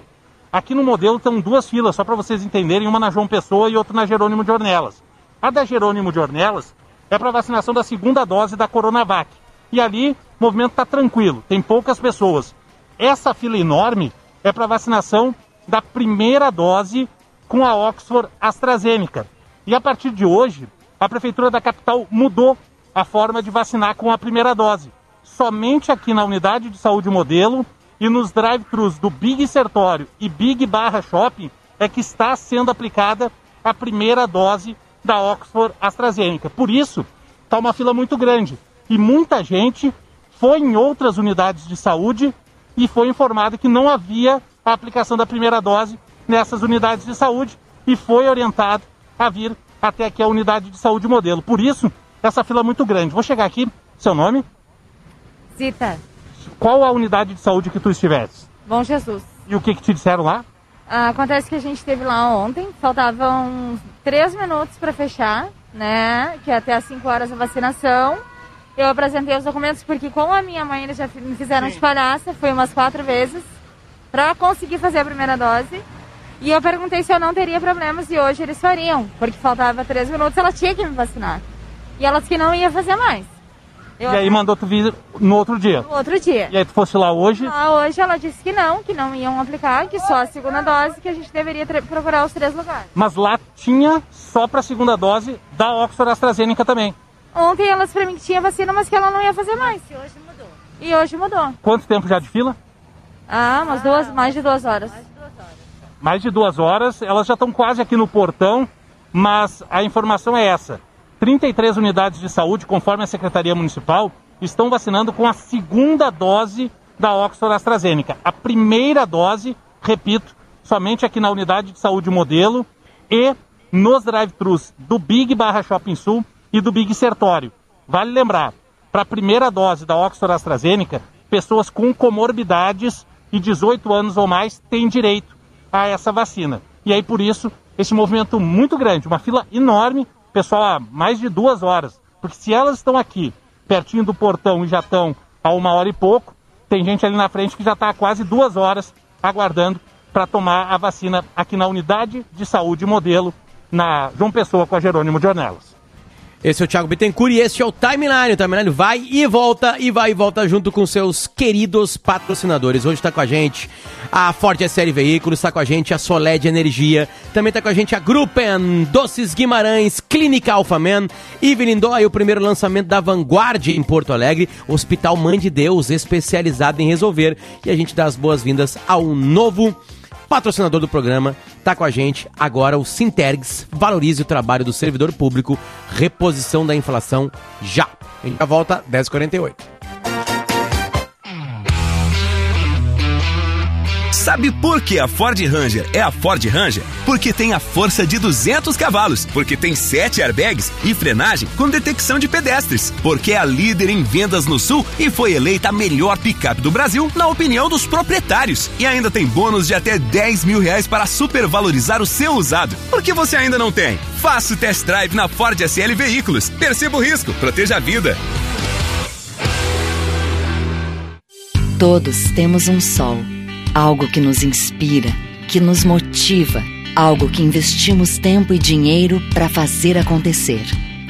Speaker 7: Aqui no modelo estão duas filas, só para vocês entenderem, uma na João Pessoa e outra na Jerônimo de Ornelas. A da Jerônimo de Ornelas é para vacinação da segunda dose da Coronavac. E ali o movimento está tranquilo, tem poucas pessoas. Essa fila enorme é para vacinação da primeira dose com a Oxford AstraZeneca. E a partir de hoje, a Prefeitura da capital mudou a forma de vacinar com a primeira dose. Somente aqui na unidade de saúde modelo e nos drive-thrus do Big Sertório e Big Barra Shopping é que está sendo aplicada a primeira dose da Oxford AstraZeneca. Por isso, está uma fila muito grande. E muita gente foi em outras unidades de saúde e foi informado que não havia a aplicação da primeira dose nessas unidades de saúde e foi orientado a vir até aqui a unidade de saúde modelo. Por isso, essa fila é muito grande. Vou chegar aqui, seu nome?
Speaker 8: Zita,
Speaker 7: Qual a unidade de saúde que tu estivesse?
Speaker 8: Bom Jesus.
Speaker 7: E o que, que te disseram lá?
Speaker 8: Ah, acontece que a gente esteve lá ontem, faltavam três minutos para fechar, né? Que é até às 5 horas a vacinação. Eu apresentei os documentos porque, como a minha mãe, eles já me fizeram de palhaça, foi umas quatro vezes, para conseguir fazer a primeira dose. E eu perguntei se eu não teria problemas e hoje eles fariam, porque faltava três minutos, ela tinha que me vacinar. E elas que não ia fazer mais. Eu
Speaker 7: E aí mandou tu vir no outro dia.
Speaker 8: no outro dia.
Speaker 7: E aí tu fosse lá hoje,
Speaker 8: Ah, hoje ela disse que não, que não iam aplicar, que só a segunda dose, que a gente deveria procurar os três lugares.
Speaker 7: mas lá tinha só para a segunda dose da Oxford AstraZeneca também.
Speaker 8: Ontem elas pra mim que tinha vacina, mas que ela não ia fazer mais. E hoje mudou. E hoje mudou.
Speaker 7: Quanto tempo já de fila?
Speaker 8: Ah, umas duas, mais de duas horas.
Speaker 7: Mais de duas horas. Elas já estão quase aqui no portão, mas a informação é essa: 33 unidades de saúde, conforme a Secretaria Municipal, estão vacinando com a segunda dose da Oxford AstraZeneca. A primeira dose, repito, somente aqui na unidade de saúde modelo e nos drive-thrus do Big Barra Shopping Sul e do Big Sertório. Vale lembrar, para a primeira dose da Oxford AstraZeneca, pessoas com comorbidades e 18 anos ou mais têm direito. A essa vacina. E aí, por isso, esse movimento muito grande, uma fila enorme, pessoal há mais de duas horas. Porque se elas estão aqui, pertinho do portão e já estão a uma hora e pouco, tem gente ali na frente que já está há quase duas horas aguardando para tomar a vacina aqui na unidade de saúde modelo na João Pessoa com a Jerônimo de Ornelas.
Speaker 3: Esse é o Thiago Bittencourt e este é o Timeline. O Timeline vai e volta e vai e volta junto com seus queridos patrocinadores. Hoje está com a gente a Ford SL Veículos, está com a gente a Soled Energia, também está com a gente a Gruppen, Doces Guimarães, Clínica Alfaman, Evelyn Dói, o primeiro lançamento da Vanguard em Porto Alegre, Hospital Mãe de Deus, especializado em resolver. E a gente dá as boas-vindas ao novo patrocinador do programa, tá com a gente agora o Sintergs. Valorize o trabalho do servidor público, reposição da inflação já. A gente já volta 10h48.
Speaker 9: Sabe por que a Ford Ranger é a Ford Ranger? Porque tem a força de 200 cavalos, porque tem 7 airbags e frenagem com detecção de pedestres, porque é a líder em vendas no Sul e foi eleita a melhor picape do Brasil na opinião dos proprietários. E ainda tem bônus de até 10 mil reais para supervalorizar o seu usado. Por que você ainda não tem? Faça o test drive na Ford SL Veículos. Perceba o risco, proteja a vida.
Speaker 10: Todos temos um sol algo que nos inspira, que nos motiva, algo que investimos tempo e dinheiro para fazer acontecer.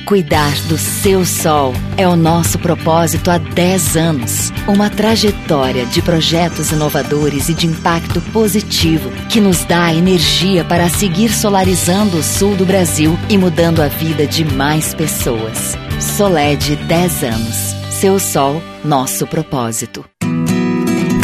Speaker 10: Cuidar do seu sol é o nosso propósito há 10 anos. Uma trajetória de projetos inovadores e de impacto positivo que nos dá energia para seguir solarizando o sul do Brasil e mudando a vida de mais pessoas. Soled 10 anos. Seu sol, nosso propósito.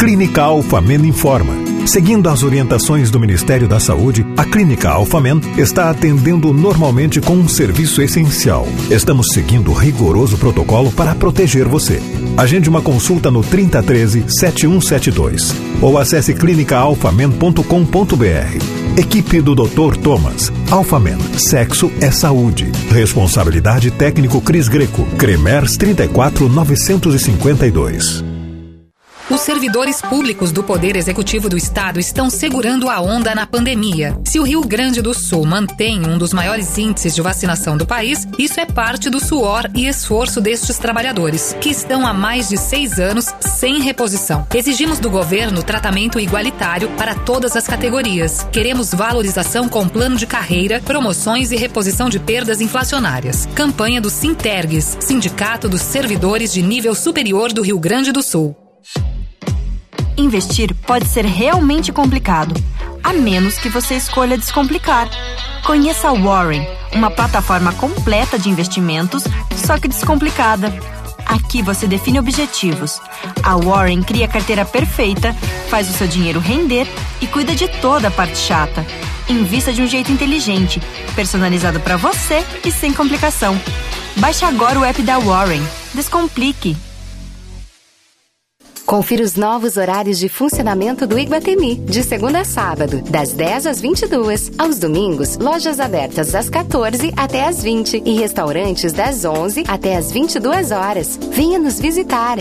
Speaker 1: Clínica Alfamen informa. Seguindo as orientações do Ministério da Saúde, a Clínica Alfamen está atendendo normalmente com um serviço essencial. Estamos seguindo rigoroso protocolo para proteger você. Agende uma consulta no 3013 7172 ou acesse clinicaalfamen.com.br. Equipe do Dr. Thomas. Alfamen. Sexo é saúde. Responsabilidade técnico Cris Greco. Cremers 34952.
Speaker 11: Os servidores públicos do Poder Executivo do Estado estão segurando a onda na pandemia. Se o Rio Grande do Sul mantém um dos maiores índices de vacinação do país, isso é parte do suor e esforço destes trabalhadores, que estão há mais de seis anos sem reposição. Exigimos do governo tratamento igualitário para todas as categorias. Queremos valorização com plano de carreira, promoções e reposição de perdas inflacionárias. Campanha do Sintergues, Sindicato dos Servidores de Nível Superior do Rio Grande do Sul.
Speaker 12: Investir pode ser realmente complicado, a menos que você escolha descomplicar. Conheça a Warren, uma plataforma completa de investimentos, só que descomplicada. Aqui você define objetivos. A Warren cria a carteira perfeita, faz o seu dinheiro render e cuida de toda a parte chata. Invista de um jeito inteligente, personalizado para você e sem complicação. Baixe agora o app da Warren. Descomplique.
Speaker 13: Confira os novos horários de funcionamento do Iguatemi, de segunda a sábado, das 10 às 22. Aos domingos, lojas abertas das 14 até às 20 e restaurantes das 11 até às 22 horas. Venha nos visitar.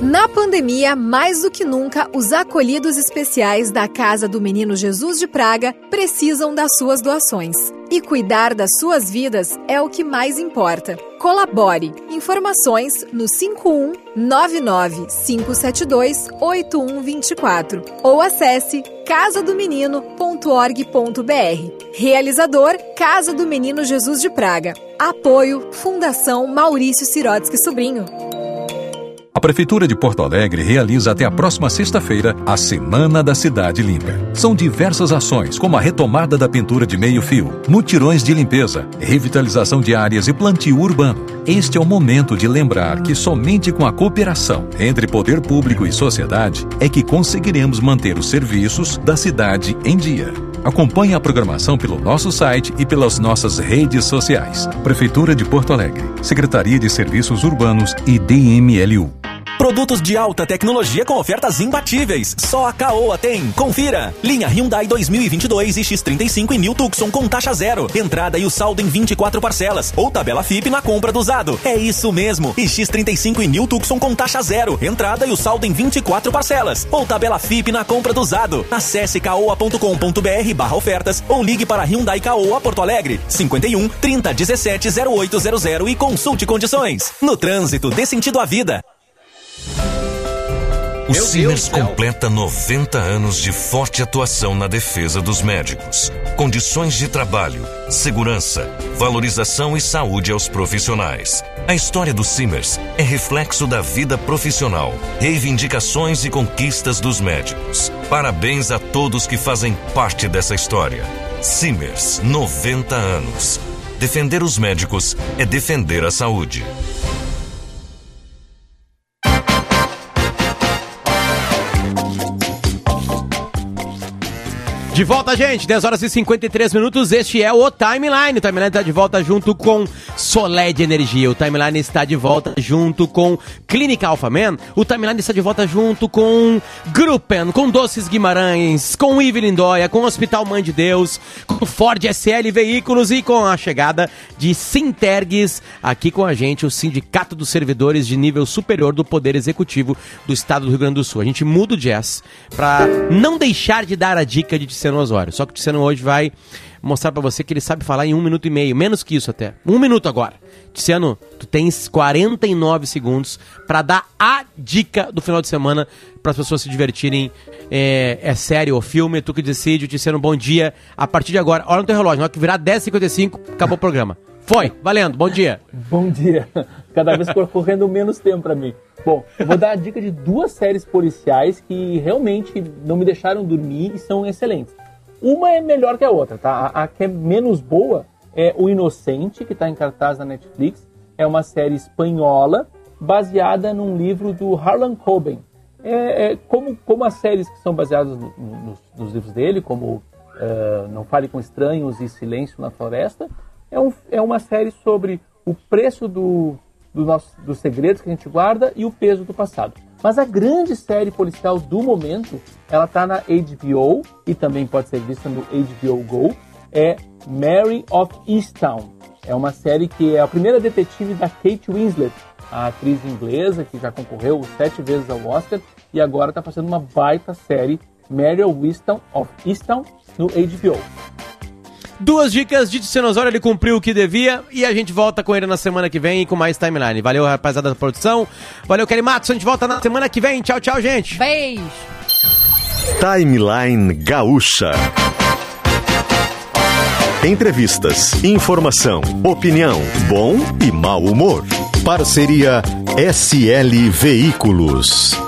Speaker 14: Na pandemia, mais do que nunca, os acolhidos especiais da Casa do Menino Jesus de Praga precisam das suas doações. E cuidar das suas vidas é o que mais importa. Colabore. Informações no 51 99 572 8124 ou acesse casadomenino.org.br. Realizador Casa do Menino Jesus de Praga. Apoio Fundação Maurício Sirotsky Sobrinho.
Speaker 15: Prefeitura de Porto Alegre realiza até a próxima sexta-feira a Semana da Cidade Limpa. São diversas ações, como a retomada da pintura de meio-fio, mutirões de limpeza, revitalização de áreas e plantio urbano. Este é o momento de lembrar que somente com a cooperação entre poder público e sociedade é que conseguiremos manter os serviços da cidade em dia. Acompanhe a programação pelo nosso site e pelas nossas redes sociais. Prefeitura de Porto Alegre, Secretaria de Serviços Urbanos e DMLU.
Speaker 16: Produtos de alta tecnologia com ofertas imbatíveis. Só a Caoa tem. Confira. Linha Hyundai 2022 e X35 em New Tucson com taxa zero. Entrada e o saldo em 24 parcelas. Ou tabela FIP na compra do usado. É isso mesmo. E X35 em New Tucson com taxa zero. Entrada e o saldo em 24 parcelas. Ou tabela FIP na compra do usado. Acesse caoa.com.br barra ofertas ou ligue para Hyundai Caoa Porto Alegre. 51 30 17 0800 e consulte condições. No trânsito, dê sentido à vida.
Speaker 17: O Simers completa 90 anos de forte atuação na defesa dos médicos. Condições de trabalho, segurança, valorização e saúde aos profissionais. A história do Simers é reflexo da vida profissional, reivindicações e conquistas dos médicos. Parabéns a todos que fazem parte dessa história. Simers, 90 anos. Defender os médicos é defender a saúde.
Speaker 3: De volta, gente, 10 horas e 53 minutos. Este é o Timeline. O Timeline está de volta junto com Solé de Energia. O Timeline está de volta junto com Clínica Alpha Man. O Timeline está de volta junto com Gruppen, com Doces Guimarães, com Ive Lindóia, com Hospital Mãe de Deus, com Ford SL Veículos e com a chegada de Sintergues aqui com a gente, o Sindicato dos Servidores de Nível Superior do Poder Executivo do Estado do Rio Grande do Sul. A gente muda o jazz para não deixar de dar a dica de Tiziano Osório. Só que o Tiziano hoje vai mostrar para você que ele sabe falar em um minuto e meio, menos que isso até. Um minuto agora. Tiziano, tu tens 49 segundos para dar a dica do final de semana para as pessoas se divertirem. É, é ou filme, tu que decide. Tiziano, bom dia. A partir de agora, olha no teu relógio, na hora que virar 10h55, acabou o programa. Foi, valendo, bom dia.
Speaker 18: Bom dia. Cada vez correndo menos tempo para mim. Bom, eu vou dar a dica de duas séries policiais que realmente não me deixaram dormir e são excelentes. Uma é melhor que a outra, tá? A, a que é menos boa é O Inocente, que está em cartaz na Netflix. É uma série espanhola baseada num livro do Harlan Coben. É, é como, como as séries que são baseadas no, no, nos livros dele, como uh, Não Fale com Estranhos e Silêncio na Floresta, é, um, é uma série sobre o preço do, do nosso, dos segredos que a gente guarda e o peso do passado. Mas a grande série policial do momento, ela está na HBO e também pode ser vista no HBO Go, é Mary of Easttown. É uma série que é a primeira detetive da Kate Winslet, a atriz inglesa que já concorreu sete vezes ao Oscar e agora está fazendo uma baita série Mary of Easttown, of Easttown no HBO.
Speaker 3: Duas dicas de Osório, ele cumpriu o que devia e a gente volta com ele na semana que vem com mais timeline. Valeu, rapaziada da produção. Valeu, Kelly Matos. A gente volta na semana que vem. Tchau, tchau, gente.
Speaker 4: Beijo.
Speaker 19: Timeline Gaúcha. Entrevistas, informação, opinião, bom e mau humor. Parceria SL Veículos.